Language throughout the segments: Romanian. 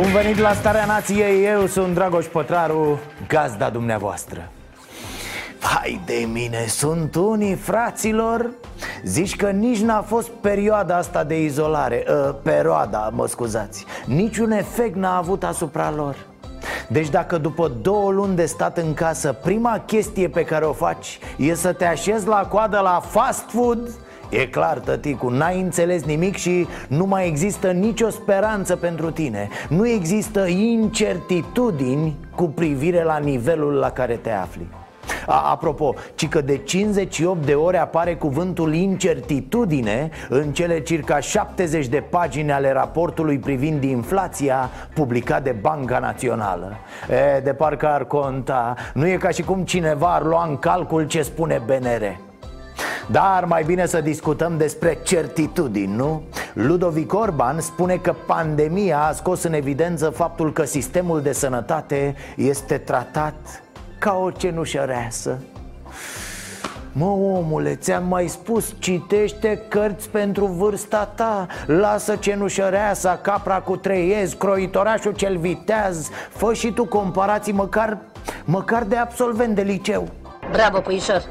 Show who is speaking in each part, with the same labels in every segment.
Speaker 1: Bun venit la Starea Nației, eu sunt Dragoș Pătraru, gazda dumneavoastră. Hai de mine, sunt unii fraților? Zici că nici n-a fost perioada asta de izolare uh, Perioada, mă scuzați. Niciun efect n-a avut asupra lor. Deci dacă după două luni de stat în casă Prima chestie pe care o faci E să te așezi la coadă la fast food E clar, tăticu, n-ai înțeles nimic și nu mai există nicio speranță pentru tine. Nu există incertitudini cu privire la nivelul la care te afli. A, Apropo, ci că de 58 de ore apare cuvântul incertitudine În cele circa 70 de pagini ale raportului privind inflația Publicat de Banca Națională. E, De parcă ar conta. Nu e ca și cum cineva ar lua în calcul ce spune BNR dar mai bine să discutăm despre certitudini, nu? Ludovic Orban spune că pandemia a scos în evidență faptul că sistemul de sănătate este tratat ca o cenușăreasă Mă, omule, ți-am mai spus, citește cărți pentru vârsta ta Lasă cenușăreasa, capra cu treiez, croitorașul cel viteaz Fă și tu comparații măcar, măcar de absolvent de liceu
Speaker 2: Bravo, puișor!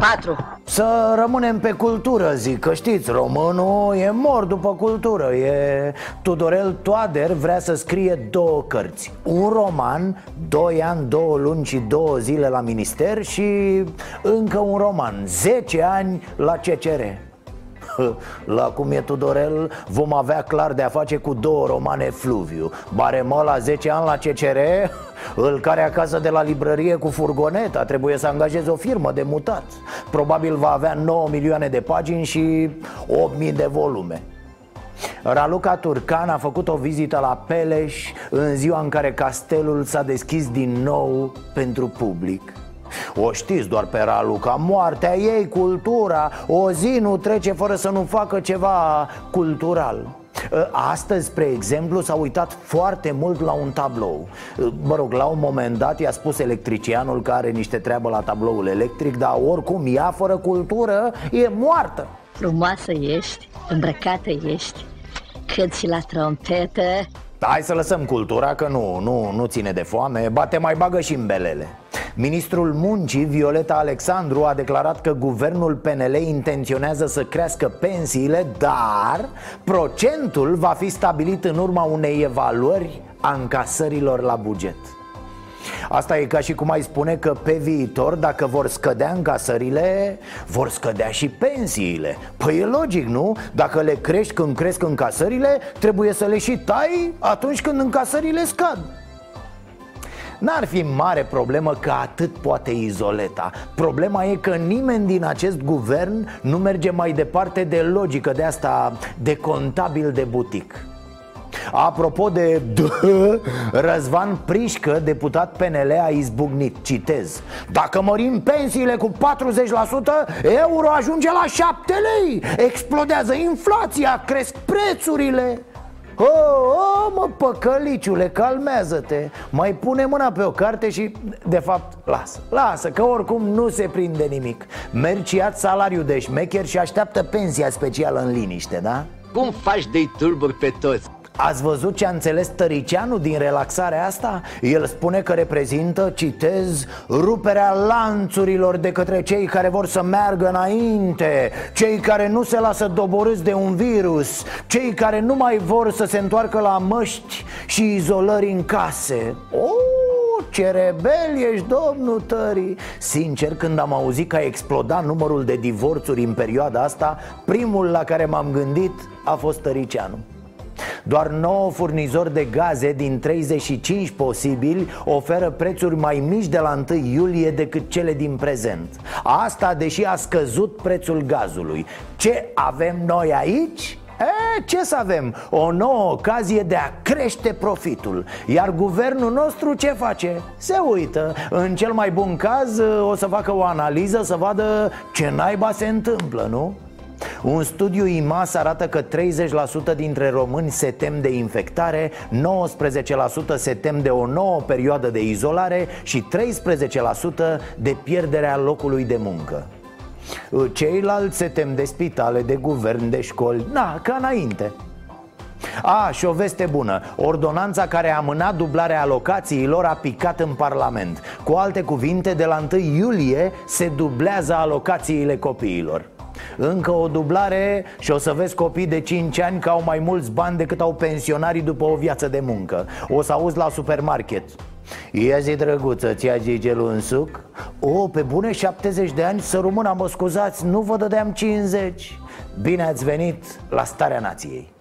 Speaker 2: 4
Speaker 1: Să rămânem pe cultură, zic, că știți, românul e mor după cultură e... Tudorel Toader vrea să scrie două cărți Un roman, doi ani, două luni și două zile la minister Și încă un roman, 10 ani la CCR la cum e Tudorel Vom avea clar de a face cu două romane Fluviu. Baremă la 10 ani la CCR Îl care acasă de la librărie cu furgoneta Trebuie să angajeze o firmă de mutat. Probabil va avea 9 milioane de pagini și 8.000 de volume. Raluca Turcan a făcut o vizită la Peleș În ziua în care castelul s-a deschis din nou pentru public o știți doar pe Raluca, moartea ei, cultura. O zi nu trece fără să nu facă ceva cultural. Ă, Astăzi, spre exemplu, s-a uitat foarte mult la un tablou. Ă, Mă rog, la un moment dat i-a spus electricianul că are niște treabă la tabloul electric Dar oricum, ea fără cultură e moartă.
Speaker 2: Frumoasă ești, îmbrăcată ești Cât și la trompetă.
Speaker 1: Hai să lăsăm cultura că nu, nu, nu ține de foame. Bate mai bagă și în belele Ministrul Muncii, Violeta Alexandru, a declarat că guvernul PNL intenționează să crească pensiile, dar procentul va fi stabilit în urma unei evaluări a încasărilor la buget. Asta e ca și cum ai spune că pe viitor, dacă vor scădea încasările, vor scădea și pensiile Păi e logic, nu? Dacă le crești când cresc încasările, trebuie să le și tai atunci când încasările scad N-ar fi mare problemă că atât poate izoleta. Problema e că nimeni din acest guvern nu merge mai departe de logică de asta de contabil de butic. Apropo de Răzvan Prișcă, deputat PNL, a izbucnit, citez Dacă mărim pensiile cu 40%, euro ajunge la 7 lei. Explodează inflația, cresc prețurile Oh, oh, mă, păcăliciule, calmează-te Mai pune mâna pe o carte și, de fapt, lasă Lasă, că oricum nu se prinde nimic Mergi ia salariul de șmecher și așteaptă pensia specială în liniște, da?
Speaker 3: Cum faci de-i tulburi pe toți?
Speaker 1: Ați văzut ce a înțeles Tăricianu din relaxarea asta? El spune că reprezintă, citez, ruperea lanțurilor de către cei care vor să meargă înainte Cei care nu se lasă doborâți de un virus Cei care nu mai vor să se întoarcă la măști și izolări în case. Oh, ce rebel ești, domnul Tării Sincer, când am auzit că a explodat numărul de divorțuri în perioada asta Primul la care m-am gândit a fost Tăricianu doar 9 furnizori de gaze din 35 posibili oferă prețuri mai mici de la 1 iulie decât cele din prezent Asta deși a scăzut prețul gazului Ce avem noi aici? E, ce să avem? O nouă ocazie de a crește profitul Iar guvernul nostru ce face? Se uită În cel mai bun caz o să facă o analiză Să vadă ce naiba se întâmplă, nu? Un studiu IMAS arată că 30% dintre români se tem de infectare 19% se tem de o nouă perioadă de izolare Și 13% de pierderea locului de muncă. Ceilalți se tem de spitale, de guvern, de școli. Na, ca înainte. A, și o veste bună. Ordonanța care a amânat dublarea alocațiilor a picat în Parlament. Cu alte cuvinte, de la 1 iulie se dublează alocațiile copiilor încă o dublare și o să vezi copii de 5 ani că au mai mulți bani decât au pensionarii după o viață de muncă. O să auzi la supermarket. Ia zi drăguță, ți-a gigelul în suc? O, pe bune 70 de ani, să rămână, mă scuzați, nu vă dădeam 50 Bine ați venit la Starea Nației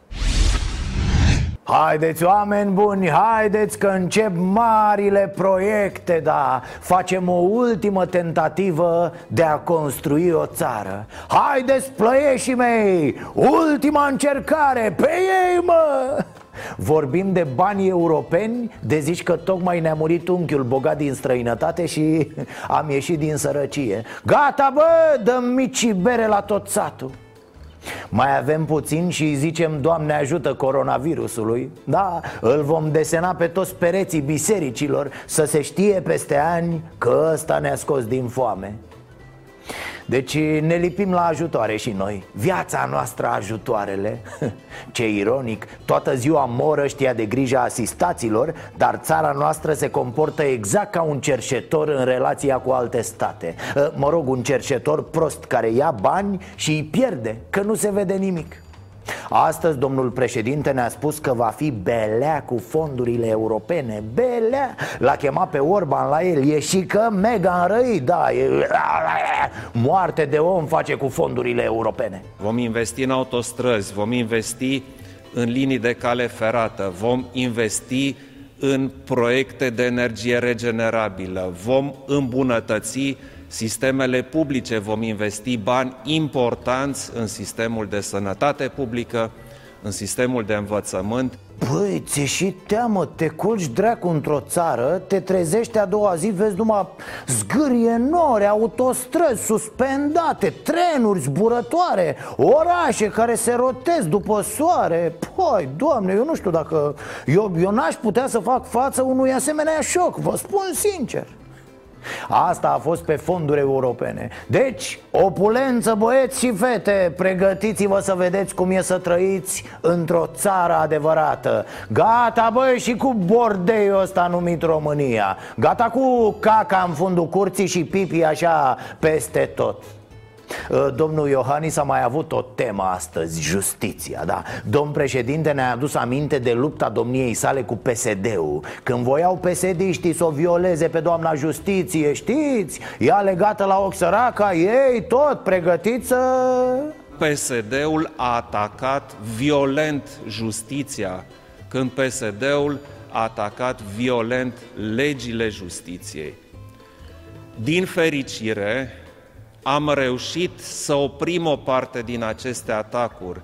Speaker 1: Haideți, oameni buni, haideți că încep marile proiecte, da. Facem o ultimă tentativă de a construi o țară. Haideți, plăieșii mei, ultima încercare, pe ei, mă! Vorbim de bani europeni, de zici că tocmai ne-a murit unchiul bogat din străinătate și am ieșit din sărăcie. Gata, bă, dăm mici bere la tot satul mai avem puțin și îi zicem Doamne ajută coronavirusului. Da, îl vom desena pe toți pereții bisericilor Să se știe peste ani că ăsta ne-a scos din foame deci ne lipim la ajutoare și noi. Viața noastră ajutoarele. Ce ironic, toată ziua mor ăștia de grija asistaților Dar țara noastră se comportă exact ca un cerșetor în relația cu alte state. Ă, Mă rog, un cerșetor prost care ia bani și îi pierde, că nu se vede nimic Astăzi domnul președinte ne-a spus că va fi belea cu fondurile europene. Belea! L-a chemat pe Orban la el. E și că mega înrăit, da e... Moarte de om face cu fondurile europene.
Speaker 4: Vom investi în autostrăzi, vom investi în linii de cale ferată, vom investi în proiecte de energie regenerabilă, vom îmbunătăți sistemele publice, vom investi bani importanți în sistemul de sănătate publică, în sistemul de învățământ.
Speaker 1: Băi, ți și teamă, te culci dracu într-o țară, te trezești a doua zi, vezi numai zgârie nori, autostrăzi suspendate, trenuri zburătoare, orașe care se rotez după soare Păi, doamne, eu nu știu dacă... Eu, eu n-aș putea să fac față unui asemenea șoc, vă spun sincer Asta a fost pe fonduri europene. Deci, opulență băieți și fete Pregătiți-vă să vedeți cum e să trăiți într-o țară adevărată. Gata băi și cu bordeiul ăsta numit România. Gata cu caca în fundul curții și pipi așa peste tot. Uh, domnul Iohannis a mai avut o temă astăzi, justiția, da Domn președinte ne-a adus aminte de lupta domniei sale cu PSD-ul Când voiau psd să o violeze pe doamna justiție, știți? Ea legată la ochi săraca, ei tot pregătiți să...
Speaker 4: PSD-ul a atacat violent justiția când PSD-ul a atacat violent legile justiției. Din fericire, am reușit să oprim o parte din aceste atacuri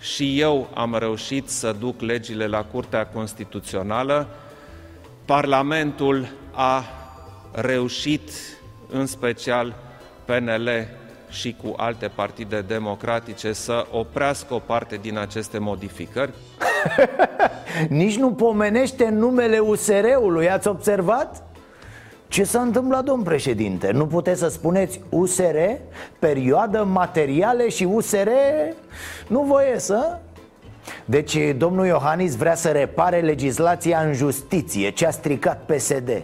Speaker 4: și eu am reușit să duc legile la Curtea Constituțională. Parlamentul a reușit, în special PNL și cu alte partide democratice, să oprească o parte din aceste modificări.
Speaker 1: Nici nu pomenește numele USR-ului, ați observat? Ce s-a întâmplat, domn președinte? Nu puteți să spuneți USR, perioadă, materiale și USR nu voie să? Deci domnul Iohannis vrea să repare legislația în justiție, ce a stricat PSD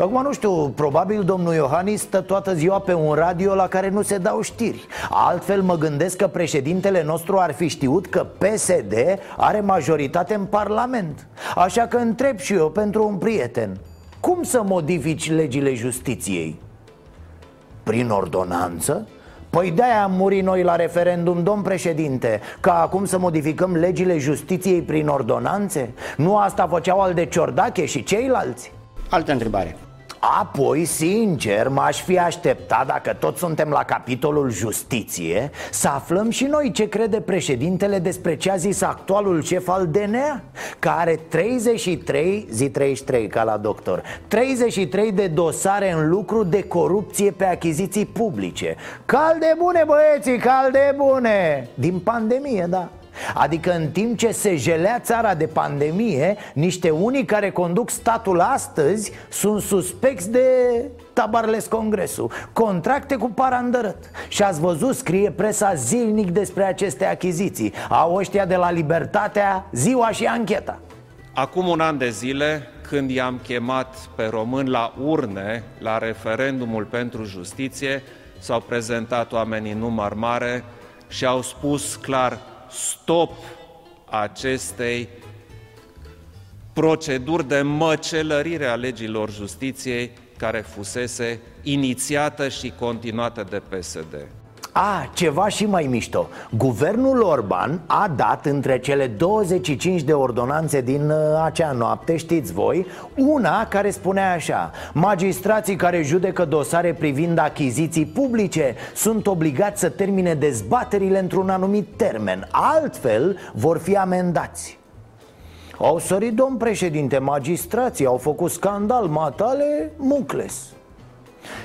Speaker 1: Acum nu știu, probabil domnul Iohannis stă toată ziua pe un radio la care nu se dau știri. Altfel mă gândesc că președintele nostru ar fi știut că PSD are majoritate în Parlament. Așa că întreb și eu pentru un prieten cum să modifici legile justiției? Prin ordonanță? Păi de-aia am murit noi la referendum, domn președinte Ca acum să modificăm legile justiției prin ordonanțe? Nu asta făceau al de Ciordache și ceilalți?
Speaker 5: Altă întrebare
Speaker 1: Apoi, sincer, m-aș fi așteptat, dacă tot suntem la capitolul justiție Să aflăm și noi ce crede președintele despre ce a zis actualul șef al DNA Care 33, zi 33 ca la doctor 33 de dosare în lucru de corupție pe achiziții publice. Calde bune băieții, calde bune! Din pandemie, da Adică în timp ce se jelea țara de pandemie Niște unii care conduc statul astăzi Sunt suspecți de tabarles congresul. Contracte cu parandărăt. Și ați văzut, scrie presa zilnic despre aceste achiziții. Au ăștia de la Libertatea ziua și ancheta.
Speaker 4: Acum un an de zile, când i-am chemat pe români la urne, la referendumul pentru justiție, s-au prezentat oamenii în număr mare și au spus clar stop acestei proceduri de măcelărire a legilor justiției care fusese inițiată și continuată de PSD.
Speaker 1: A, ceva și mai mișto. Guvernul Orban a dat între cele 25 de ordonanțe din uh, acea noapte, știți voi? Una care spunea așa Magistrații care judecă dosare privind achiziții publice Sunt obligați să termine dezbaterile într-un anumit termen. Altfel vor fi amendați. Au sărit, domn președinte, magistrații au făcut scandal, matale, mucles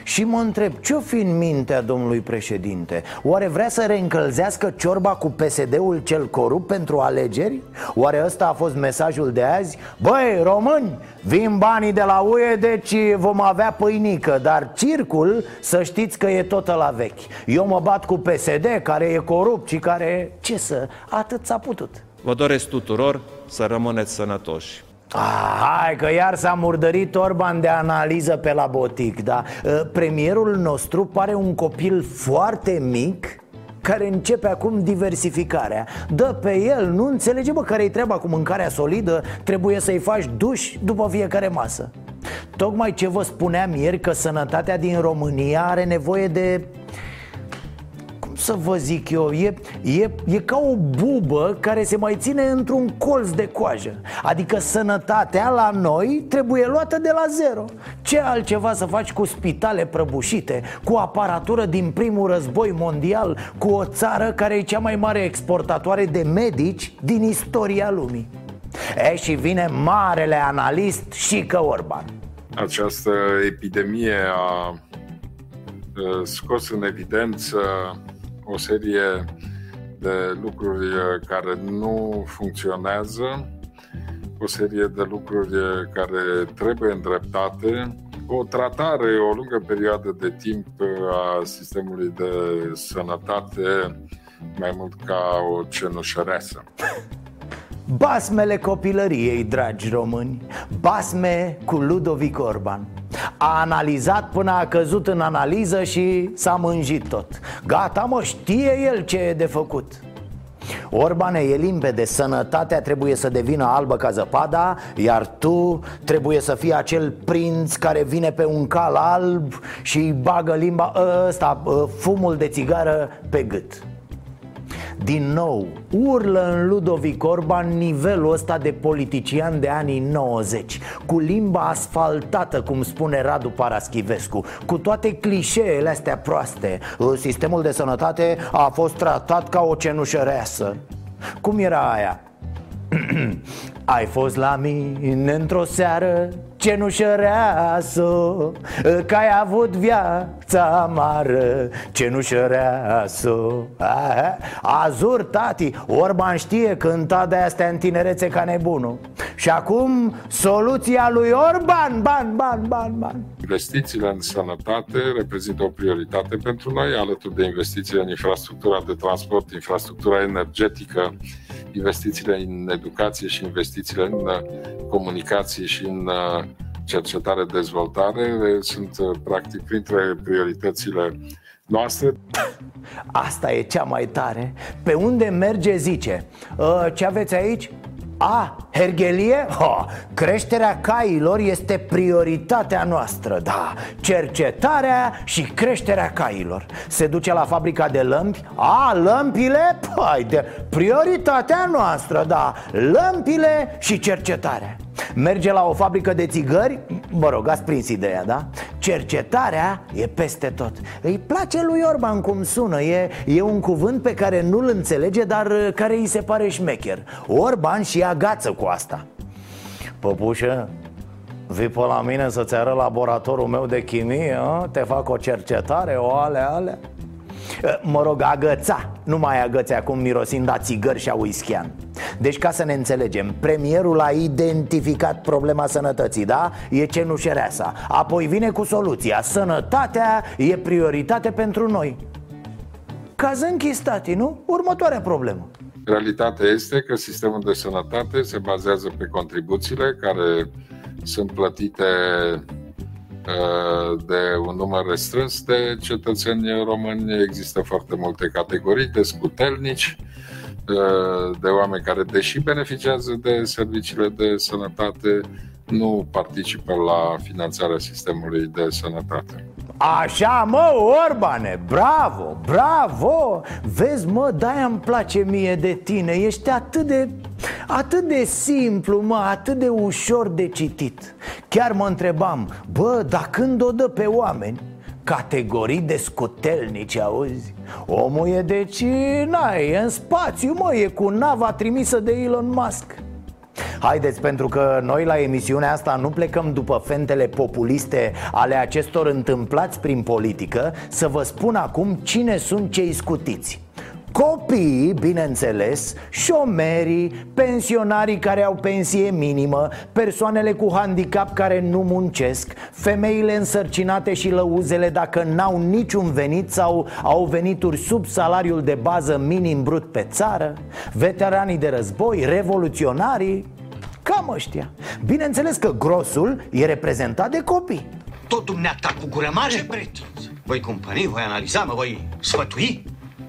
Speaker 1: și mă întreb, ce-o fi în mintea domnului președinte? Oare vrea să reîncălzească ciorba cu PSD-ul cel corupt pentru alegeri? Oare ăsta a fost mesajul de azi? Băi, români, vin banii de la UE, deci vom avea pâinică Dar circul, să știți că e tot la vechi Eu mă bat cu PSD, care e corupt și care... Ce să... Atât s-a putut
Speaker 4: Vă doresc tuturor să rămâneți sănătoși.
Speaker 1: Ah, hai că iar s-a murdărit Orban de analiză pe la botic da? Premierul nostru pare un copil foarte mic care începe acum diversificarea. Dă pe el, nu înțelege bă care-i treaba cu mâncarea solidă? Trebuie să-i faci duș după fiecare masă. Tocmai ce vă spuneam ieri că sănătatea din România are nevoie de să vă zic eu, e, e, e ca o bubă care se mai ține într-un colț de coajă. Adică sănătatea la noi trebuie luată de la zero. Ce altceva să faci cu spitale prăbușite, cu aparatură din primul război mondial Cu o țară care e cea mai mare exportatoare de medici din istoria lumii? E și vine marele analist și că Orban.
Speaker 5: Această epidemie a scos în evidență o serie de lucruri care nu funcționează, o serie de lucruri care trebuie îndreptate, o tratare, o lungă perioadă de timp a sistemului de sănătate, mai mult ca o cenușăreasă.
Speaker 1: Basmele copilăriei, dragi români. Basme cu Ludovic Orban a analizat până a căzut în analiză și s-a mânjit tot. Gata mă, știe el ce e de făcut. Orbane, e limpede, sănătatea trebuie să devină albă ca zăpada Iar tu trebuie să fii acel prinț care vine pe un cal alb Și bagă limba ăsta, fumul de țigară pe gât din nou, urlă în Ludovic Orban nivelul ăsta de politician de anii 90 Cu limba asfaltată, cum spune Radu Paraschivescu Cu toate clișeele astea proaste Sistemul de sănătate a fost tratat ca o cenușăreasă Cum era aia? Ai fost la mine într-o seară cenușăreasă Că ai avut viața amară cenușăreasă Azur, tati, Orban știe cânta de astea în tinerețe ca nebunul. Și acum soluția lui Orban, ban, ban, ban, ban.
Speaker 5: Investițiile în sănătate reprezintă o prioritate pentru noi Alături de investițiile în infrastructura de transport, infrastructura energetică investițiile în educație și investițiile în uh, comunicație și în uh, cercetare-dezvoltare sunt uh, practic printre prioritățile noastre.
Speaker 1: Asta e cea mai tare. Pe unde merge zice, ce aveți aici? A, hergelie? Ha, creșterea cailor este prioritatea noastră, da. Cercetarea și creșterea cailor. Se duce la fabrica de lămpi? A, lămpile? Păi, de prioritatea noastră, da. Lămpile și cercetarea Merge la o fabrică de țigări, mă rog, ați prins ideea, da? Cercetarea e peste tot. Îi place lui Orban cum sună E, e un cuvânt pe care nu-l înțelege, dar care îi se pare șmecher. Orban și agață cu asta. Păpușă, vii pe la mine să-ți arăt laboratorul meu de chimie, a? te fac o cercetare, o ale, ale Mă rog, agăța, nu mai agăți acum mirosind a țigări și a uischian Deci ca să ne înțelegem, premierul a identificat problema sănătății, da? E cenușereasa Apoi vine cu soluția. Sănătatea e prioritate pentru noi. Caz închis, tati, nu? Următoarea problemă.
Speaker 5: Realitatea este că sistemul de sănătate se bazează pe contribuțiile care sunt plătite uh, de un număr restrâns de cetățeni români. Există foarte multe categorii de scutelnici, uh, de oameni care, deși beneficiază de serviciile de sănătate, nu participă la finanțarea sistemului de sănătate.
Speaker 1: Așa mă, Orbane, bravo, bravo. Vezi mă, de-aia îmi place mie de tine. Ești atât de, atât de simplu, mă, atât de ușor de citit. Chiar mă întrebam, bă, dar când o dă pe oameni? Categorii de scutelnici, auzi? Omul e deci, na, e în spațiu, mă, e cu nava trimisă de Elon Musk Haideți, pentru că noi la emisiunea asta nu plecăm după fentele populiste ale acestor întâmplați prin politică Să vă spun acum cine sunt cei scutiți Copiii, bineînțeles, șomerii, pensionarii care au pensie minimă, persoanele cu handicap care nu muncesc, femeile însărcinate și lăuzele dacă n-au niciun venit sau au venituri sub salariul de bază minim brut pe țară, veteranii de război, revoluționarii, Cam ăștia Bineînțeles că grosul e reprezentat de copii
Speaker 6: Tot dumneata cu gură mare? Ce pretenți? Voi cumpări, voi analiza, mă voi sfătui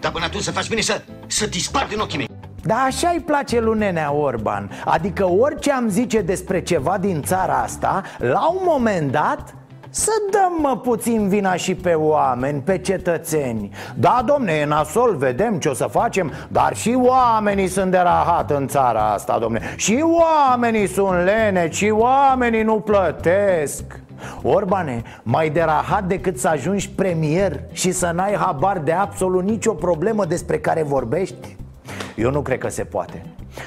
Speaker 6: Dar până atunci să faci bine să, să dispar din ochii mei.
Speaker 1: Da, așa îi place lui Nenea Orban. Adică orice am zice despre ceva din țara asta La un moment dat să dăm mă puțin vina și pe oameni, pe cetățeni. Da, domne, e nasol, vedem ce o să facem Dar și oamenii sunt de rahat în țara asta, domne. Și oamenii sunt lene, și oamenii nu plătesc Orbane, mai de rahat decât să ajungi premier și să n-ai habar de absolut nicio problemă despre care vorbești? Eu nu cred că se poate.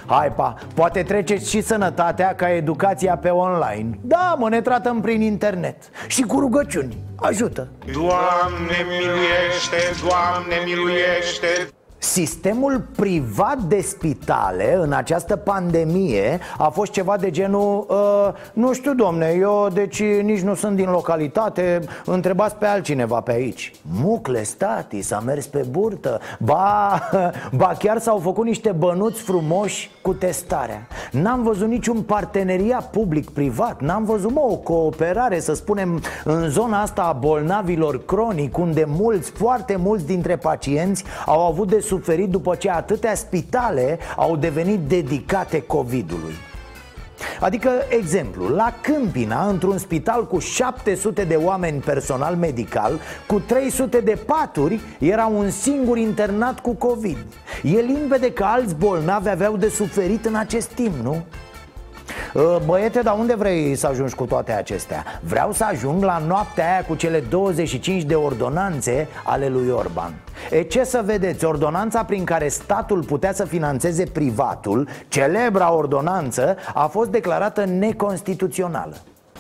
Speaker 1: Hai pa, poate treceți și sănătatea ca educația pe online. Da, mă, ne tratăm prin internet Și cu rugăciuni, ajută!
Speaker 7: Doamne miluiește, Doamne miluiește
Speaker 1: Sistemul privat de spitale în această pandemie a fost ceva de genul uh, Nu știu, domne, eu deci nici nu sunt din localitate Întrebați pe altcineva pe aici. Mucle, stati, s-a mers pe burtă. Ba, ba chiar s-au făcut niște bănuți frumoși cu testarea. N-am văzut niciun parteneriat public-privat N-am văzut, mă, o cooperare, să spunem, în zona asta a bolnavilor cronic Unde mulți, foarte mulți dintre pacienți au avut de suferit după ce atâtea spitale au devenit dedicate COVID-ului. Adică, exemplu, la Câmpina, într-un spital cu 700 de oameni personal medical, cu 300 de paturi, era un singur internat cu COVID E limpede că alți bolnavi aveau de suferit în acest timp, nu? Ă, băiete, dar unde vrei să ajungi cu toate acestea? Vreau să ajung la noaptea aia cu cele 25 de ordonanțe ale lui Orban E ce să vedeți, ordonanța prin care statul putea să financeze privatul, celebra ordonanță, a fost declarată neconstituțională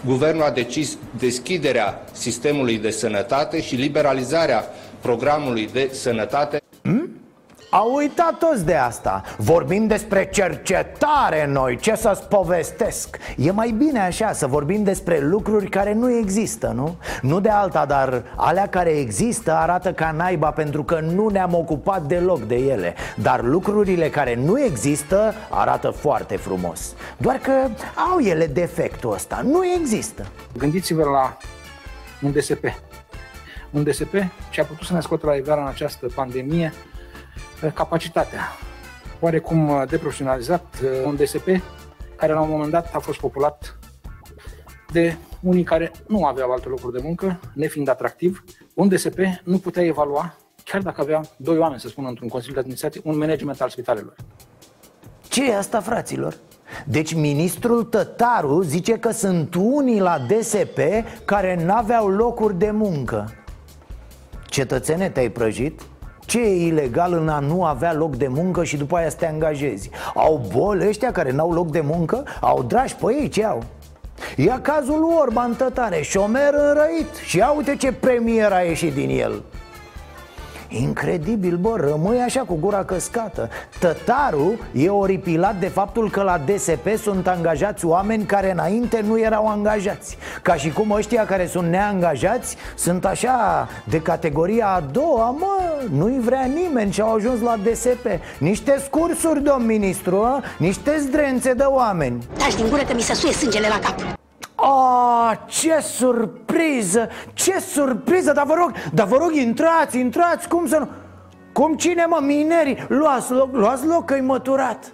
Speaker 8: Guvernul a decis deschiderea sistemului de sănătate și liberalizarea programului de sănătate.
Speaker 1: Hmm? Au uitat toți de asta. Vorbim despre cercetare noi, ce să-ți povestesc? E mai bine așa, să vorbim despre lucruri care nu există, nu? Nu de alta, dar alea care există arată ca naiba pentru că nu ne-am ocupat deloc de ele. Dar lucrurile care nu există arată foarte frumos. Doar că au ele defectul ăsta, nu există.
Speaker 9: Gândiți-vă la un DSP un DSP ce a putut să ne scoată la iveală în această pandemie capacitatea oarecum uh, deprofesionalizat, uh, un DSP care la un moment dat a fost populat de unii care nu aveau alte locuri de muncă, nefiind atractiv. Un DSP nu putea evalua, chiar dacă avea doi oameni, să spun, într-un consiliu de administrație, un management al spitalelor.
Speaker 1: Ce e asta, fraților? Deci ministrul Tătaru zice că sunt unii la DSP care n-aveau locuri de muncă Cetățene, te-ai prăjit? Ce e ilegal în a nu avea loc de muncă și după aia să te angajezi? Au boli ăștia care n-au loc de muncă? Au dragi pe ei, ce au? Ia cazul lui Orban Tătare, șomer înrăit Și ia uite ce premier a ieșit din el Incredibil, bă, rămâi așa cu gura căscată. Tătarul e oripilat de faptul că la DSP sunt angajați oameni care înainte nu erau angajați. Ca și cum ăștia care sunt neangajați sunt așa de categoria a doua, mă Nu-i vrea nimeni și au ajuns la DSP Niște scursuri, domn ministru, a? niște zdrențe de oameni.
Speaker 2: Taci din gură că mi se suie sângele la cap
Speaker 1: Oh, ce surpriză! Ce surpriză! Dar vă rog, dar vă rog, intrați, intrați, cum să nu... Cum cine, mă, mineri? Luați loc, luați loc că-i măturat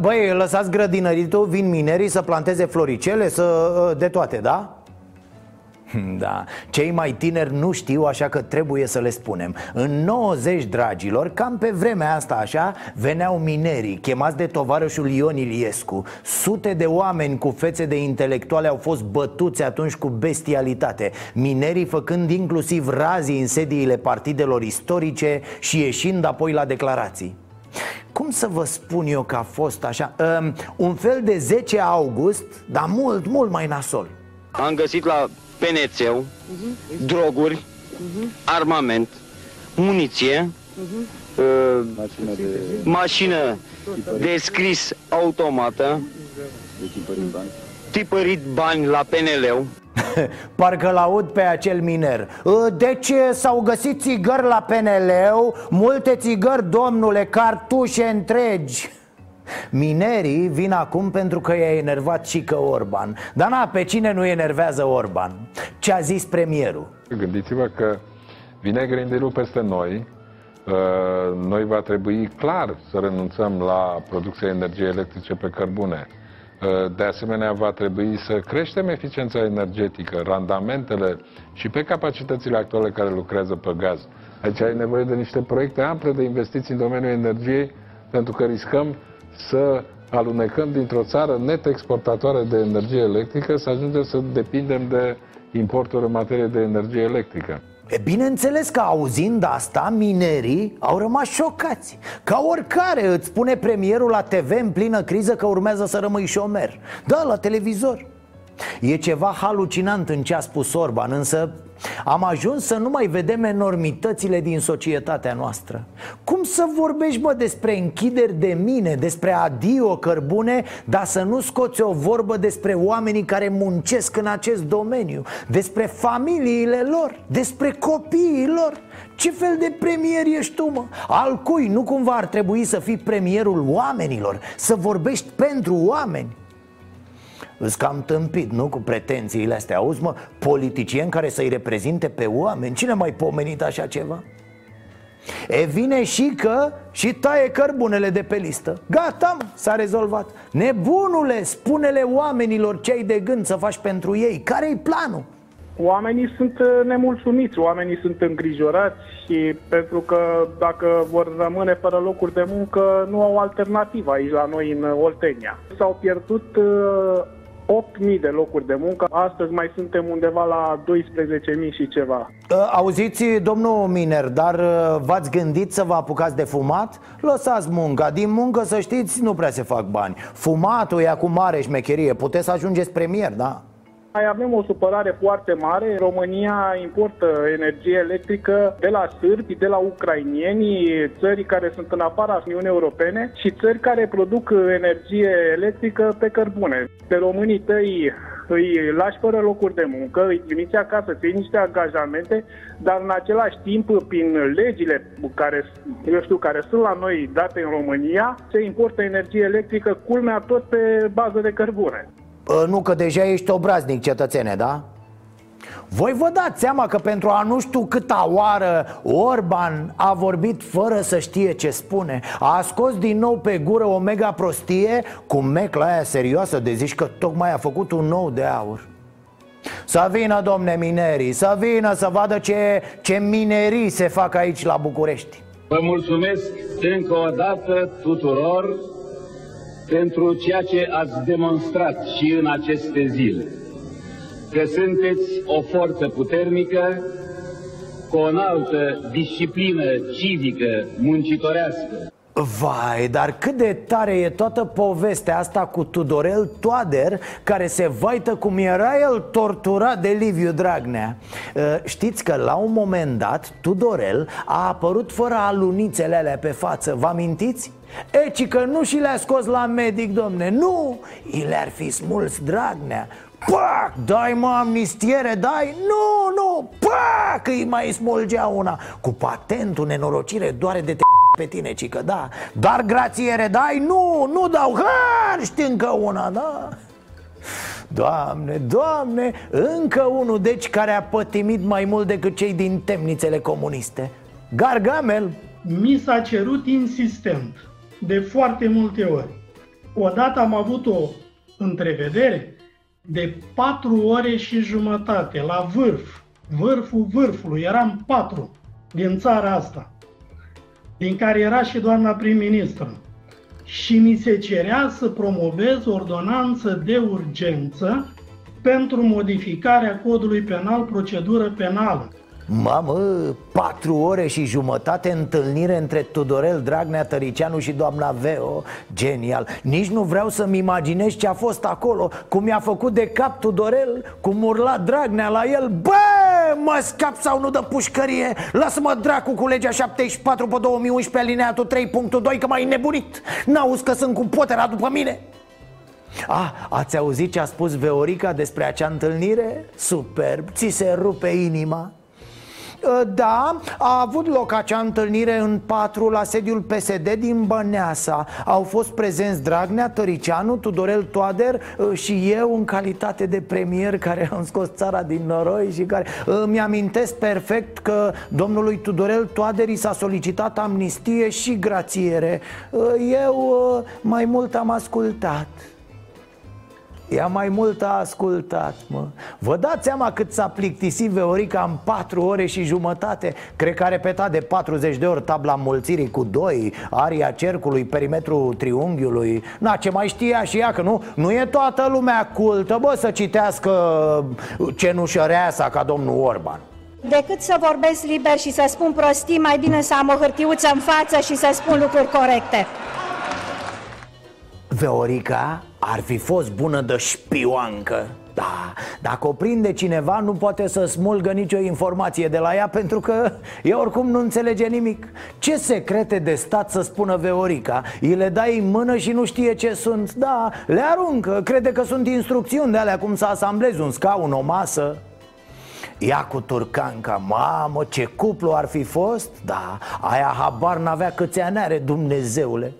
Speaker 1: Băi, lăsați grădinăritul, vin minerii să planteze floricele, să... de toate, da? Da, cei mai tineri nu știu, așa că trebuie să le spunem. În 90, dragilor, cam pe vremea asta așa Veneau minerii, chemați de tovarășul Ion Iliescu. Sute de oameni cu fețe de intelectuale au fost bătuți atunci cu bestialitate. Minerii făcând inclusiv razii în sediile partidelor istorice Și ieșind apoi la declarații. Cum să vă spun eu că a fost așa? Um, un fel de 10 august, dar mult, mult mai nasol
Speaker 10: Am găsit la penețeu, uh-huh. droguri, uh-huh. armament, muniție, uh-huh. uh, mașină, de... mașină de scris automată, de tipărit bani, tipărit bani la PNL-ul.
Speaker 1: Parcă-l aud pe acel miner Deci s-au găsit țigări la PNL Multe țigări, domnule, cartușe întregi Minerii vin acum pentru că i-a enervat și că Orban Dar na, pe cine nu enervează Orban? Ce a zis premierul?
Speaker 5: Gândiți-vă că vine grindelul peste noi uh, Noi va trebui clar să renunțăm la producția energiei electrice pe cărbune uh, de asemenea, va trebui să creștem eficiența energetică, randamentele și pe capacitățile actuale care lucrează pe gaz. Aici ai nevoie de niște proiecte ample de investiții în domeniul energiei, pentru că riscăm să alunecăm dintr-o țară net exportatoare de energie electrică să ajungem să depindem de importuri în materie de energie electrică.
Speaker 1: E bineînțeles că auzind asta, minerii au rămas șocați. Ca oricare îți spune premierul la TV în plină criză că urmează să rămâi șomer. Da, la televizor. E ceva halucinant în ce a spus Orban, însă am ajuns să nu mai vedem enormitățile din societatea noastră Cum să vorbești, mă, despre închideri de mine, despre adio cărbune Dar să nu scoți o vorbă despre oamenii care muncesc în acest domeniu Despre familiile lor, despre copiii lor ce fel de premier ești tu, mă? Al cui? Nu cumva ar trebui să fii premierul oamenilor Să vorbești pentru oameni Îți cam tâmpit, nu? Cu pretențiile astea Auzi, mă, politicieni care să-i reprezinte pe oameni Cine mai pomenit așa ceva? E vine și că și taie cărbunele de pe listă Gata, s-a rezolvat Nebunule, spune-le oamenilor ce ai de gând să faci pentru ei Care-i planul?
Speaker 11: Oamenii sunt uh, nemulțumiți, oamenii sunt îngrijorați și pentru că dacă vor rămâne fără locuri de muncă, nu au alternativă aici la noi în Oltenia. S-au pierdut uh, 8.000 de locuri de muncă, astăzi mai suntem undeva la 12.000 și ceva.
Speaker 1: Ă, auziți, domnul Miner, dar ă, v-ați gândit să vă apucați de fumat? Lăsați munca, din muncă să știți nu prea se fac bani Fumatul e acum mare șmecherie, puteți să ajungeți premier, da?
Speaker 11: Mai avem o supărare foarte mare. România importă energie electrică de la sârbi, de la ucrainieni, țări care sunt în afara Uniunii Europene și țări care produc energie electrică pe cărbune. Pe românii tăi îi lași fără locuri de muncă, îi trimiți acasă, să iei niște angajamente, dar în același timp, prin legile care, eu știu, care sunt la noi date în România, se importă energie electrică, culmea tot pe bază de cărbune.
Speaker 1: Nu că deja ești obraznic cetățene, da? Voi vă dați seama că pentru a nu știu câta oară Orban a vorbit fără să știe ce spune. A scos din nou pe gură o mega prostie Cu mecla aia serioasă de zici că tocmai a făcut un nou de aur. Să vină, domne minerii, să vină să vadă ce, ce minerii se fac aici la București.
Speaker 12: Vă mulțumesc încă o dată tuturor pentru ceea ce ați demonstrat și în aceste zile, că sunteți o forță puternică, cu o înaltă disciplină civică muncitorească,
Speaker 1: Vai, dar cât de tare e toată povestea asta cu Tudorel Toader Care se vaită cum era el torturat de Liviu Dragnea. Uh, Știți că la un moment dat Tudorel a apărut fără alunițele alea pe față, vă amintiți? Eci că nu și le-a scos la medic, domne, nu! I le-ar fi smuls Dragnea. Pac, dai mă amnistiere, dai? Nu, nu, pac, îi mai smulgea una. Cu patentul nenorocire doare de te pe tine, cică, da Dar grațiere dai? Nu, nu dau. Har, știi încă una, da? Doamne, doamne, încă unul deci care a pătimit mai mult decât cei din temnițele comuniste. Gargamel.
Speaker 13: Mi s-a cerut insistent, de foarte multe ori. Odată am avut o întrevedere de patru ore și jumătate la vârf Vârful vârfului, eram patru din țara asta din care era și doamna prim-ministru. Și mi se cerea să promovez ordonanță de urgență pentru modificarea codului penal, procedură penală.
Speaker 1: Mamă, patru ore și jumătate întâlnire între Tudorel Dragnea Tăricianu și doamna Veo. Genial. Nici nu vreau să-mi imaginez ce a fost acolo Cum i-a făcut de cap Tudorel Cum urla Dragnea la el. Bă, mă scap sau nu de pușcărie? Lasă-mă dracu cu legea 74 pe 2011 alineatul 3.2 Că m-ai nebunit. N-auzi că sunt cu potera după mine? Ah, ați auzit ce a spus Veorica despre acea întâlnire? Superb, ți se rupe inima? Uh, da, a avut loc acea întâlnire în patru la sediul PSD din Băneasa. Au fost prezenți Dragnea, Tăricianu, Tudorel Toader uh, și eu în calitate de premier care am scos țara din noroi și care îmi amintesc perfect că domnului Tudorel Toader i s-a solicitat amnistie și grațiere. Uh, Eu mai mult am ascultat ea mai mult a ascultat, mă. Vă dați seama cât s-a plictisit Veorica în 4 ore și jumătate? Cred că a repetat de 40 de ori tabla mulțirii cu 2 Aria cercului, perimetrul triunghiului. Na, ce mai știa și ea, că nu, nu e toată lumea cultă, bă, să citească cenușăreasa ca domnul Orban.
Speaker 14: Decât să vorbesc liber și să spun prostii, mai bine să am o hârtiuță în față și să spun lucruri corecte.
Speaker 1: Veorica ar fi fost bună de șpioancă. Da, dacă o prinde cineva nu poate să smulgă nicio informație de la ea Pentru că e oricum nu înțelege nimic. Ce secrete de stat să spună Veorica? Îi le dai în mână și nu știe ce sunt. Da, le aruncă, crede că sunt instrucțiuni de alea Cum să asamblezi un scaun, o masă. Ia cu turcanca, mamă, ce cuplu ar fi fost? Da, aia habar n-avea câți ani are, Dumnezeule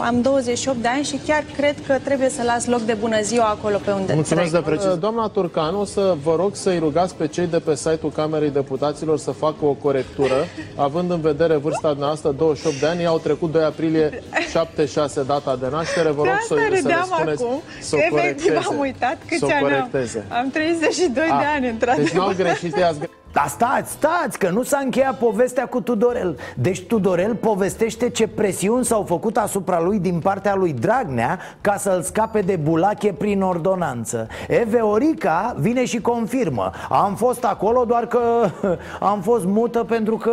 Speaker 15: am 28 de ani și chiar cred că trebuie să las loc de bună ziua acolo pe unde
Speaker 16: Mulțumesc
Speaker 15: trec.
Speaker 16: de precis. Doamna Turcanu, să vă rog să-i rugați pe cei de pe site-ul Camerei Deputaților să facă o corectură, având în vedere vârsta noastră, 28 de ani, au trecut 2 aprilie 76 data de naștere, vă rog să, să le spuneți
Speaker 15: acum,
Speaker 16: să o
Speaker 15: efectiv am uitat câți
Speaker 16: să
Speaker 15: ani
Speaker 16: am.
Speaker 15: Am 32 A, de
Speaker 16: Ah,
Speaker 15: ani, într-adevăr.
Speaker 16: Deci n-au greșit, i-ați
Speaker 1: dar stați, stați, că nu s-a încheiat povestea cu Tudorel. Deci Tudorel povestește ce presiuni s-au făcut asupra lui din partea lui Dragnea Ca să-l scape de bulache prin ordonanță. Eve Orica vine și confirmă. Am fost acolo doar că am fost mută pentru că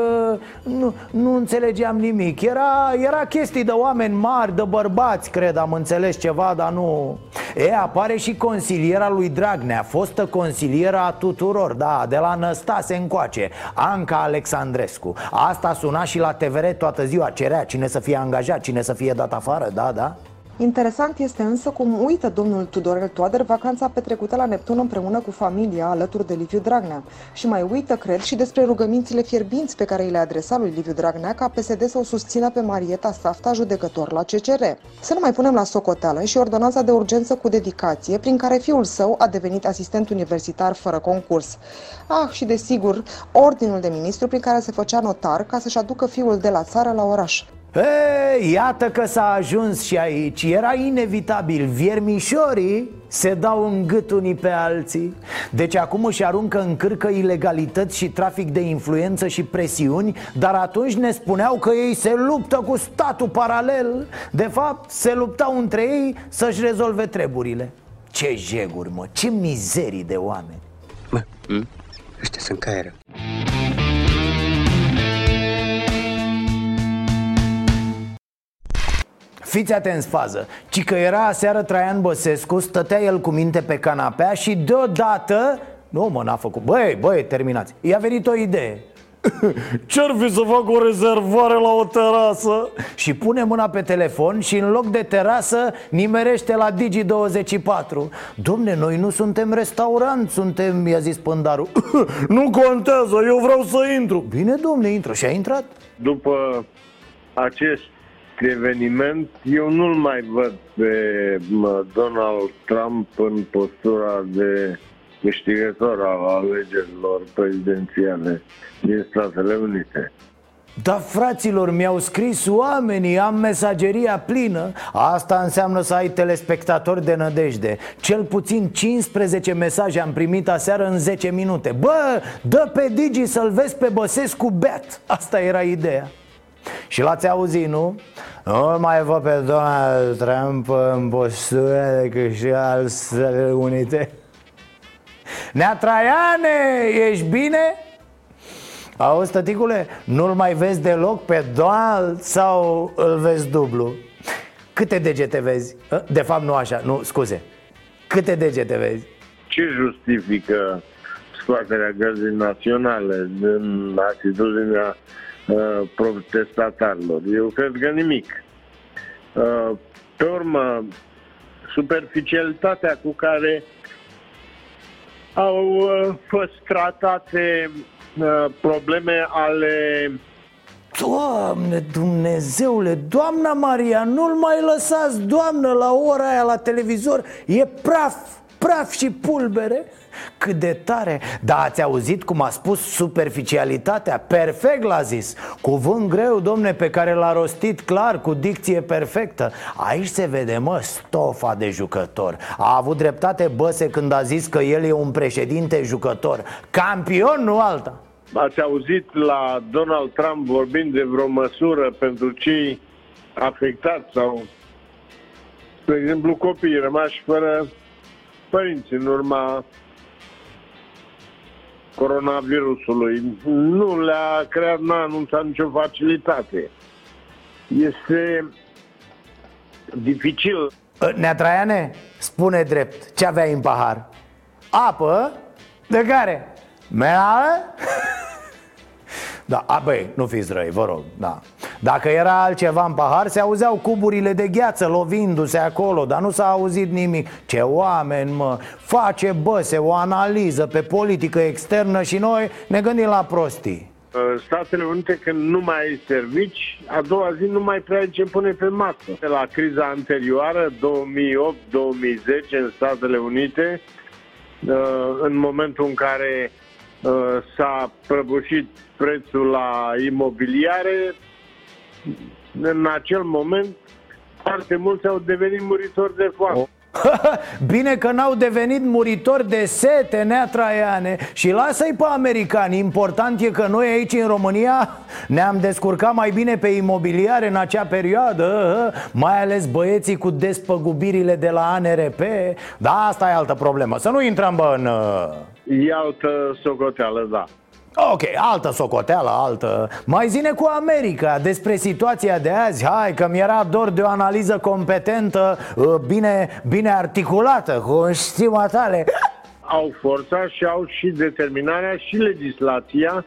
Speaker 1: nu, nu înțelegeam nimic. Era, era chestii de oameni mari, de bărbați, cred, am înțeles ceva, dar nu... E, apare și consiliera lui Dragnea, fostă consiliera a tuturor, da, de la Năstase încoace. Anca Alexandrescu. Asta suna și la TVR toată ziua. Cerea cine să fie angajat, cine să fie dat afară. Da, da
Speaker 17: Interesant este însă cum uită domnul Tudorel Toader vacanța petrecută la Neptun împreună cu familia alături de Liviu Dragnea. Și mai uită, cred, și despre rugămințile fierbinți pe care îi le adresa lui Liviu Dragnea ca PSD să o susțină pe Marieta Safta, judecător la CCR. Să nu mai punem la socoteală și ordonanța de urgență cu dedicație, prin care fiul său a devenit asistent universitar fără concurs. Ah, și desigur, ordinul de ministru prin care se făcea notar ca să-și aducă fiul de la țară la oraș.
Speaker 1: E, iată că s-a ajuns și aici. Era inevitabil. Viermișorii se dau în gât unii pe alții. Deci acum își aruncă în cârcă ilegalități și trafic de influență și presiuni Dar atunci ne spuneau că ei se luptă cu statul paralel. De fapt, se luptau între ei să-și rezolve treburile. Ce jeguri, mă, ce mizerii de oameni.
Speaker 18: Mă, hm? ăștia sunt caieră
Speaker 1: Fiți atenți fază. Ci că era aseară Traian Băsescu Stătea el cu minte pe canapea Și deodată Nu mă, n-a făcut. Băi, băi, terminați. I-a venit o idee. Ce-ar fi să fac o rezervare la o terasă? Și pune mâna pe telefon și în loc de terasă nimerește la Digi24. Domne, noi nu suntem restaurant, suntem, i-a zis pândarul. Nu contează, eu vreau să intru. Bine, domne, intră. Și a intrat.
Speaker 19: După acest eveniment, eu nu-l mai văd pe Donald Trump în postura de câștigător al alegerilor prezidențiale din Statele Unite.
Speaker 1: Da, fraților, mi-au scris oamenii, am mesageria plină. Asta înseamnă să ai telespectatori de nădejde. Cel puțin 15 mesaje am primit aseară în 10 minute. Bă, dă pe Digi să-l vezi pe Băsescu beat. Asta era ideea și l-ați auzit, nu? Nu mai văd pe Donald Trump în postură decât și al Statele Unite Nea Traiane, ești bine? Auzi, tăticule, nu-l mai vezi deloc pe Donald sau îl vezi dublu? Câte degete vezi? Ă, de fapt nu așa, nu, scuze Câte degete vezi?
Speaker 19: Ce justifică scoaterea gărzii naționale din atitudinea Uh, protestatarilor. Eu cred că nimic. Uh, pe urmă, superficialitatea cu care au uh, fost tratate probleme ale
Speaker 1: Doamne, Dumnezeule, doamna Maria, nu-l mai lăsați, doamnă, la ora aia la televizor E praf, praf și pulbere? Cât de tare! Dar ați auzit cum a spus superficialitatea? Perfect l-a zis. Cuvânt greu, domne, pe care l-a rostit clar Cu dicție perfectă. Aici se vede, mă, stofa de jucător. A avut dreptate Băse când a zis că el e un președinte jucător. Campion, nu alta.
Speaker 19: Ați auzit la Donald Trump vorbind de vreo măsură pentru cei afectați sau, de exemplu, copiii rămași fără părinți în urma coronavirusului. Nu le-a creat, n-a anunțat nicio facilitate. Este dificil.
Speaker 1: Ă, Nea Traiane, spune drept, ce aveai în pahar? Apă? De care? Minerală? Da, a, băi, nu fiți răi, vă rog, da Dacă era altceva în pahar, se auzeau cuburile de gheață lovindu-se acolo Dar nu s-a auzit nimic. Ce oameni, mă, face băse o analiză pe politică externă Și noi ne gândim la prostii.
Speaker 19: Statele Unite când nu mai ai servici, a doua zi nu mai prea ai ce pune pe masă. La criza anterioară, 2008-2010, în Statele Unite, ă, în momentul în care ă, s-a prăbușit prețul la imobiliare, în acel moment foarte mulți au devenit muritori de foame.
Speaker 1: Bine că n-au devenit muritori de sete, nea Traiane. Și lasă-i pe americani Important e că noi aici în România Ne-am descurcat mai bine pe imobiliare în acea perioadă Mai ales băieții cu despăgubirile de la ANRP Da, asta e altă problemă. Să nu intrăm bă în...
Speaker 19: E altă socoteală, da
Speaker 1: Ok, altă socoteală, altă. Mai zine cu America despre situația de azi. Hai că mi-era dor de o analiză competentă uh, Bine, bine articulată, cu stima tale.
Speaker 19: Au forța și au și determinarea și legislația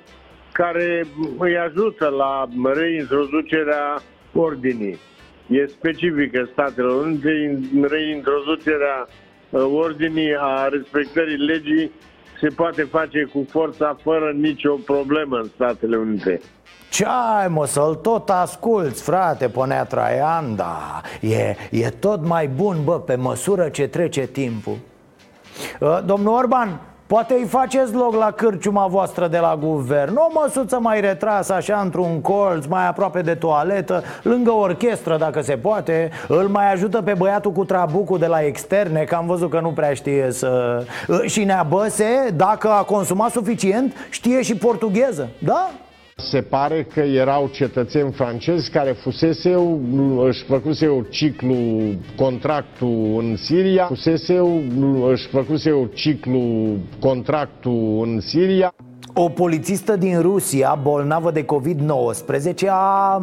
Speaker 19: Care îi ajută la reintroducerea ordinii. E specifică Statele Unite reintroducerea uh, ordinii a respectării legii se poate face cu forța fără nicio problemă în Statele Unite.
Speaker 1: Ce ai mă, să-l tot asculți, frate, ponea Traian, da e, e tot mai bun, bă, pe măsură ce trece timpul uh, Domnul Orban, Poate îi faceți loc la cârciuma voastră de la guvern. O măsuță mai retrasă așa într-un colț Mai aproape de toaletă Lângă orchestră dacă se poate. Îl mai ajută pe băiatul cu trabucul de la externe Că am văzut că nu prea știe să... Și Neabăse, dacă a consumat suficient Știe și portugheză. Da?
Speaker 20: Se pare că erau cetățeni francezi care fuseseu, își făcuseau ciclu, contractul în Siria, fuseseu, își făcuseau ciclu, contractul în Siria.
Speaker 1: O polițistă din Rusia, bolnavă de COVID-19, a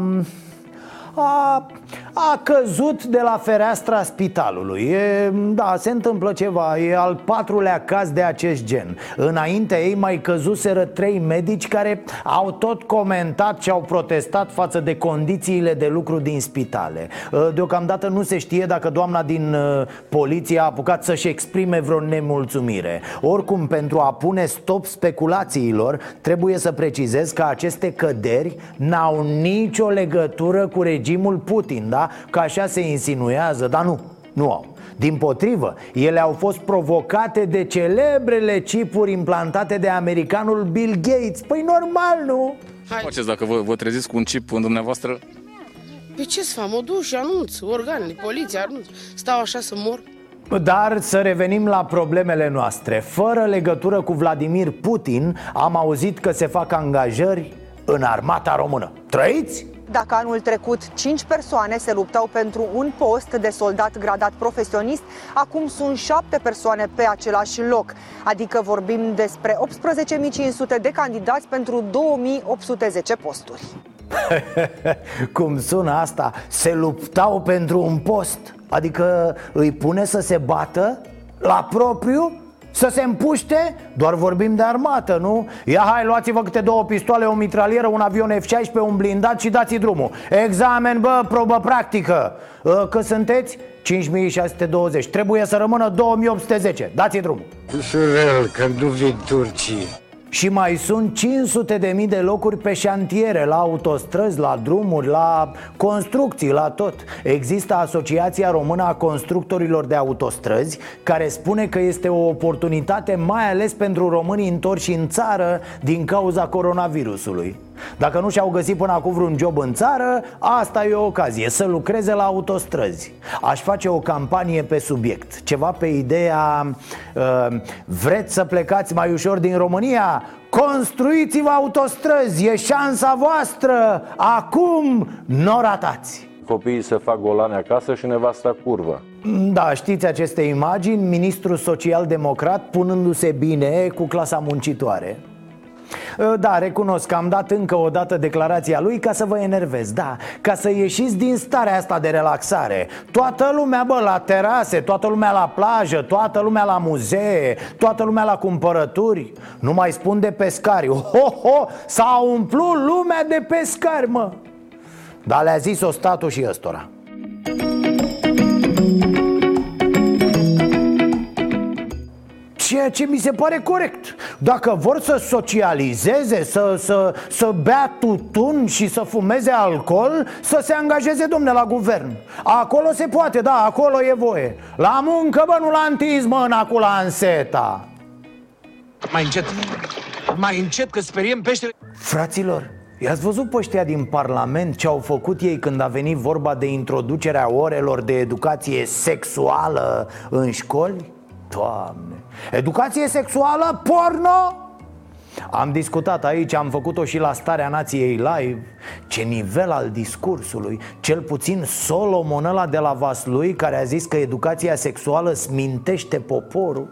Speaker 1: a, a căzut de la fereastra spitalului. E, Da, se întâmplă ceva, e al patrulea caz de acest gen. Înainte ei mai căzuseră trei medici care au tot comentat și au protestat față de condițiile de lucru din spitale. Deocamdată nu se știe dacă doamna din poliție a apucat să-și exprime vreo nemulțumire. Oricum, pentru a pune stop speculațiilor, trebuie să precizez că aceste căderi n-au nicio legătură cu regimul regimul Putin, da? Că așa se insinuează, dar nu, nu au din potrivă, ele au fost provocate de celebrele chipuri implantate de americanul Bill Gates Păi normal, nu?
Speaker 21: Hai. Faceți dacă vă, vă treziți cu un chip în dumneavoastră?
Speaker 22: Pe ce să fac? Mă duc și anunț, organele, poliția, anunț Stau așa să mor?
Speaker 1: Dar să revenim la problemele noastre Fără legătură cu Vladimir Putin Am auzit că se fac angajări în armata română Trăiți?
Speaker 17: Dacă anul trecut 5 persoane se luptau pentru un post de soldat gradat profesionist, acum sunt 7 persoane pe același loc. Adică vorbim despre 18.500 de candidați pentru 2.810 posturi.
Speaker 1: Cum sună asta? Se luptau pentru un post? Adică îi pune să se bată la propriu? Să se împuște? Doar vorbim de armată, nu? Ia hai, luați-vă câte două pistoale, o mitralieră, un avion F-16, un blindat și dați drumul Examen, bă, probă practică ă, Că sunteți? 5620 Trebuie să rămână 2810 Dați drumul
Speaker 23: Surel, că nu vin turcii
Speaker 1: și mai sunt 500 de mii de locuri pe șantiere, la autostrăzi, la drumuri, la construcții, la tot. Există Asociația Română a Constructorilor de Autostrăzi Care spune că este o oportunitate mai ales pentru românii întorși în țară din cauza coronavirusului dacă nu și-au găsit până acum vreun job în țară, asta e o ocazie, să lucreze la autostrăzi. Aș face o campanie pe subiect, ceva pe ideea uh, Vreți să plecați mai ușor din România? Construiți-vă autostrăzi, e șansa voastră. Acum nu ratați
Speaker 24: Copiii se fac golane acasă și nevasta curvă.
Speaker 1: Da, știți aceste imagini, ministrul social-democrat punându-se bine cu clasa muncitoare da, recunosc că am dat încă o dată declarația lui ca să vă enervez Da, ca să ieșiți din starea asta de relaxare. Toată lumea, bă, la terase, toată lumea la plajă, toată lumea la muzee Toată lumea la cumpărături Nu mai spun de pescari. Ho, ho, s-a umplut lumea de pescari, mă. Dar le-a zis-o statul și ăstora Ceea ce mi se pare corect. Dacă vor să socializeze, să, să, să bea tutun și să fumeze alcool Să se angajeze, domne, la guvern. Acolo se poate, da, acolo e voie. La muncă, bă, nu la întins mâna cu lanseta
Speaker 25: Mai încet, mai încet că speriem peștele.
Speaker 1: Fraților, I-ați văzut pe ăștia din Parlament ce au făcut ei când a venit vorba de introducerea orelor de educație sexuală în școli? Doamne, educație sexuală, porno? Am discutat aici, am făcut-o și la Starea Nației Live Ce nivel al discursului Cel puțin Solomon ăla de la Vaslui Care a zis că educația sexuală smintește poporul.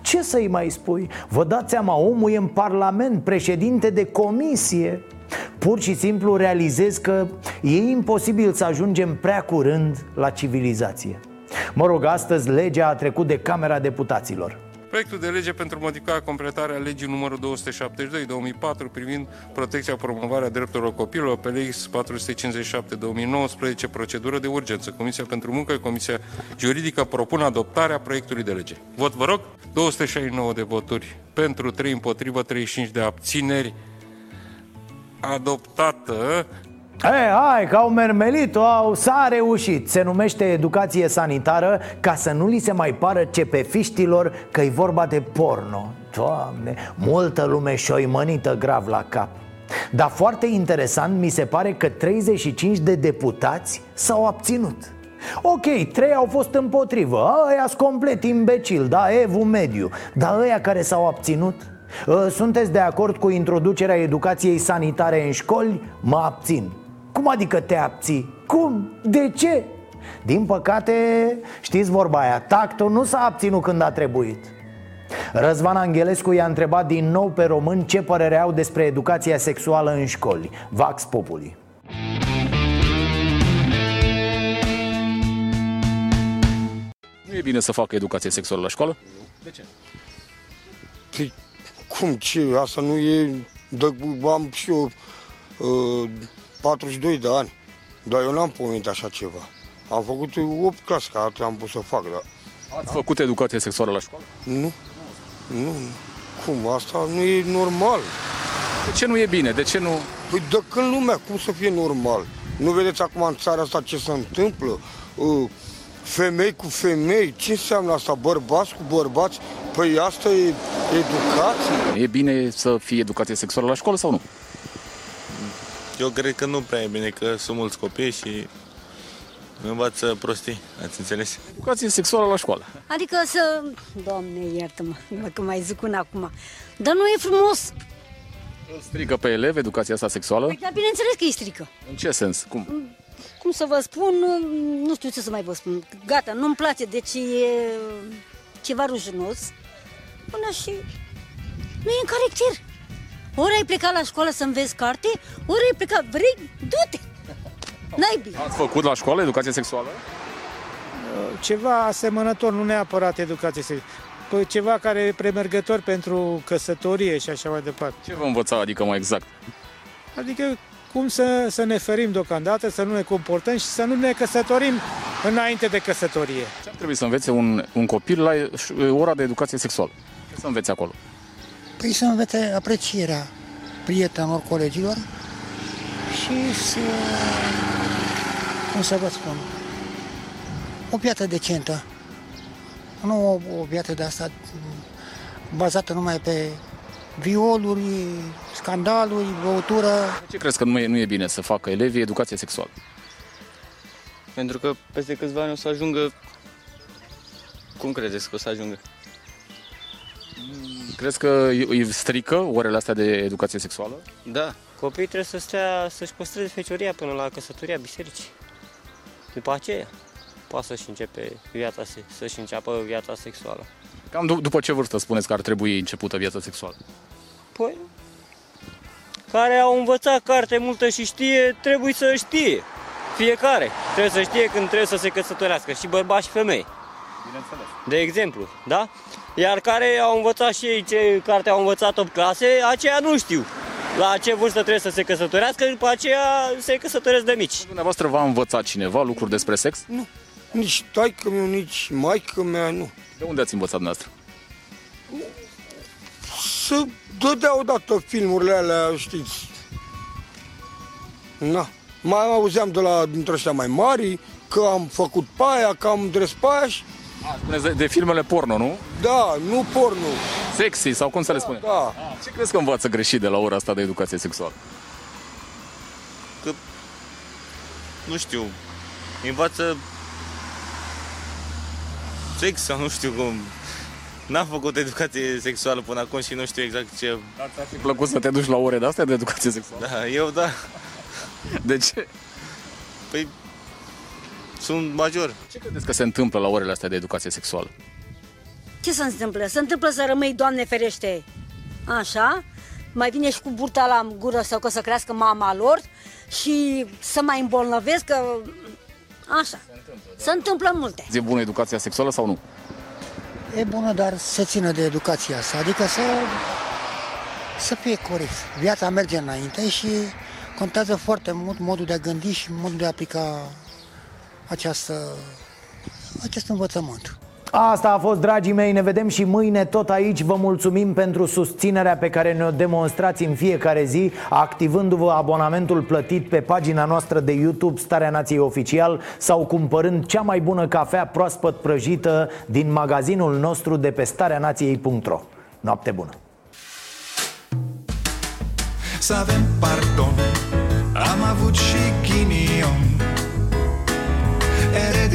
Speaker 1: Ce să-i mai spui? Vă dați seama, omul e în parlament, președinte de comisie. Pur și simplu realizez că e imposibil să ajungem prea curând la civilizație Mă rog, astăzi legea a trecut de Camera Deputaților
Speaker 5: Proiectul de lege pentru modificarea completarea legii numărul 272-2004 privind protecția promovarea drepturilor copilului pe lex 457-2019, procedură de urgență. Comisia pentru Muncă, Comisia Juridică propun adoptarea proiectului de lege. Vot, vă rog, 269 de voturi pentru, 3 împotrivă, 35 de abțineri. Adoptată
Speaker 1: E, hai, că au mermelit, au, s-a reușit. Se numește educație sanitară Ca să nu li se mai pară cepefiștilor Că-i vorba de porno. Doamne, multă lume șoimănită grav la cap. Dar foarte interesant mi se pare că 35 de deputați s-au abținut. Ok, trei au fost împotrivă. Ăia complet imbecil, da, Evu mediu. Dar ăia care s-au abținut? Ă, Sunteți de acord cu introducerea educației sanitare în școli? Mă abțin Cum adică te abții? Cum? De ce? Din păcate, știți vorba aia, tactul nu s-a abținut când a trebuit Răzvan Angelescu i-a întrebat din nou pe români ce părere au despre educația sexuală în școli Vax Populi
Speaker 21: Nu e bine să facă educație sexuală la școală? De ce?
Speaker 23: Păi, cum, ce? Asta nu e... De, am și eu uh, 42 de ani, dar eu n-am pomenit așa ceva. Am făcut 8 clase, că atât am pus să fac, dar...
Speaker 21: Ați făcut educație sexuală la școală?
Speaker 23: Nu, nu, cum, asta nu e normal.
Speaker 21: De ce nu e bine? De ce nu...
Speaker 23: Păi de când lumea, cum să fie normal? Nu vedeți acum în țara asta ce se întâmplă? Uh, femei cu femei, ce înseamnă asta? Bărbați cu bărbați? Păi asta e educație?
Speaker 21: E bine să fie educație sexuală la școală sau nu?
Speaker 26: Eu cred că nu prea e bine, că sunt mulți copii și învață prostii, ați înțeles?
Speaker 21: Educație sexuală la școală.
Speaker 2: Adică să... Doamne, iartă-mă, mă, că mai zic una acum. Dar nu e frumos.
Speaker 21: Îl strică pe elev educația asta sexuală?
Speaker 2: Păi, dar bineînțeles că îi strică.
Speaker 21: În ce sens? Cum?
Speaker 2: Cum să vă spun, nu știu ce să mai vă spun. Gata, nu-mi place, deci e ceva rușinos. Până și nu e în caracter. Ori ai plecat la școală să înveți carte, ori ai plecat, vrei, du-te. N-ai bine.
Speaker 21: Ați făcut la școală educație sexuală?
Speaker 27: Ceva asemănător, nu neapărat educație sexuală. Păi ceva care e premergător pentru căsătorie și așa mai departe.
Speaker 21: Ce vă învăța, adică mai exact?
Speaker 27: Adică cum să, să ne ferim deocamdată, să nu ne comportăm și să nu ne căsătorim înainte de căsătorie.
Speaker 21: Ce ar trebui să învețe un, un copil la ora de educație sexuală? Ce să învețe acolo?
Speaker 28: Păi să învețe aprecierea prietenilor, colegilor și să, cum să vă spun, o viață decentă. Nu o, o viață de asta bazată numai pe violuri, scandaluri, băutură.
Speaker 21: De ce crezi că nu e, nu e bine să facă elevii educație sexuală?
Speaker 26: Pentru că peste câțiva ani o să ajungă... Cum credeți că o să ajungă?
Speaker 21: Crezi că îi strică orele astea de educație sexuală?
Speaker 26: Da.
Speaker 29: Copiii trebuie să stea, să-și păstreze fecioria până la căsătoria bisericii. După aceea, poate să-și începe viața, se- să-și înceapă viața sexuală.
Speaker 21: Cam du- după ce vârstă spuneți că ar trebui începută viața sexuală?
Speaker 29: Păi, care au învățat carte multă și știe, trebuie să știe. Fiecare trebuie să știe când trebuie să se căsătorească, și bărbați și femei.
Speaker 21: Bineînțeles.
Speaker 29: De exemplu, da? Iar care au învățat și ei ce carte au învățat 8 clase, aceia nu știu. La ce vârstă trebuie să se căsătorească, după aceea se căsătoresc de mici.
Speaker 21: Dumneavoastră v-a învățat cineva lucruri despre sex?
Speaker 23: Nu. Nici taică meu, nici maică mea, nu.
Speaker 21: De unde ați învățat dumneavoastră?
Speaker 23: Să dădea odată filmurile alea, știți. Na. Mai auzeam de la dintre ăștia mai mari că am făcut paia, că am dres paia și...
Speaker 21: Spuneți de, de filmele porno, nu?
Speaker 23: Da, nu porno.
Speaker 21: Sexy sau cum să le spune?
Speaker 23: Da.
Speaker 21: Ce crezi că învață greșit de la ora asta de educație sexuală?
Speaker 26: Că, nu știu, învață sex sau nu știu cum. N-am făcut educație sexuală până acum și nu știu exact ce...
Speaker 21: Ți-ar fi plăcut să te duci la ore de astea de educație sexuală?
Speaker 26: Da, eu da.
Speaker 21: De ce?
Speaker 26: Păi, sunt major.
Speaker 21: Ce credeți că se întâmplă la orele astea de educație sexuală?
Speaker 2: Ce se întâmplă? Se întâmplă să rămâi, Doamne ferește, așa, mai vine și cu burta la gură sau că să crească mama lor și să mai îmbolnăvesc, că așa. Se întâmplă multe.
Speaker 21: E bună educația sexuală sau nu?
Speaker 28: E bună, dar să țină de educația asta, adică să, să fie corect. Viața merge înainte și contează foarte mult modul de a gândi și modul de a aplica această, acest învățământ.
Speaker 1: Asta a fost, dragii mei, ne vedem și mâine tot aici Vă mulțumim pentru susținerea pe care ne-o demonstrați în fiecare zi Activându-vă abonamentul plătit pe pagina noastră de YouTube Starea Nației Oficial Sau cumpărând cea mai bună cafea proaspăt prăjită din magazinul nostru de pe stareanației.ro Noapte bună!
Speaker 30: Să avem pardon Am avut și ghinion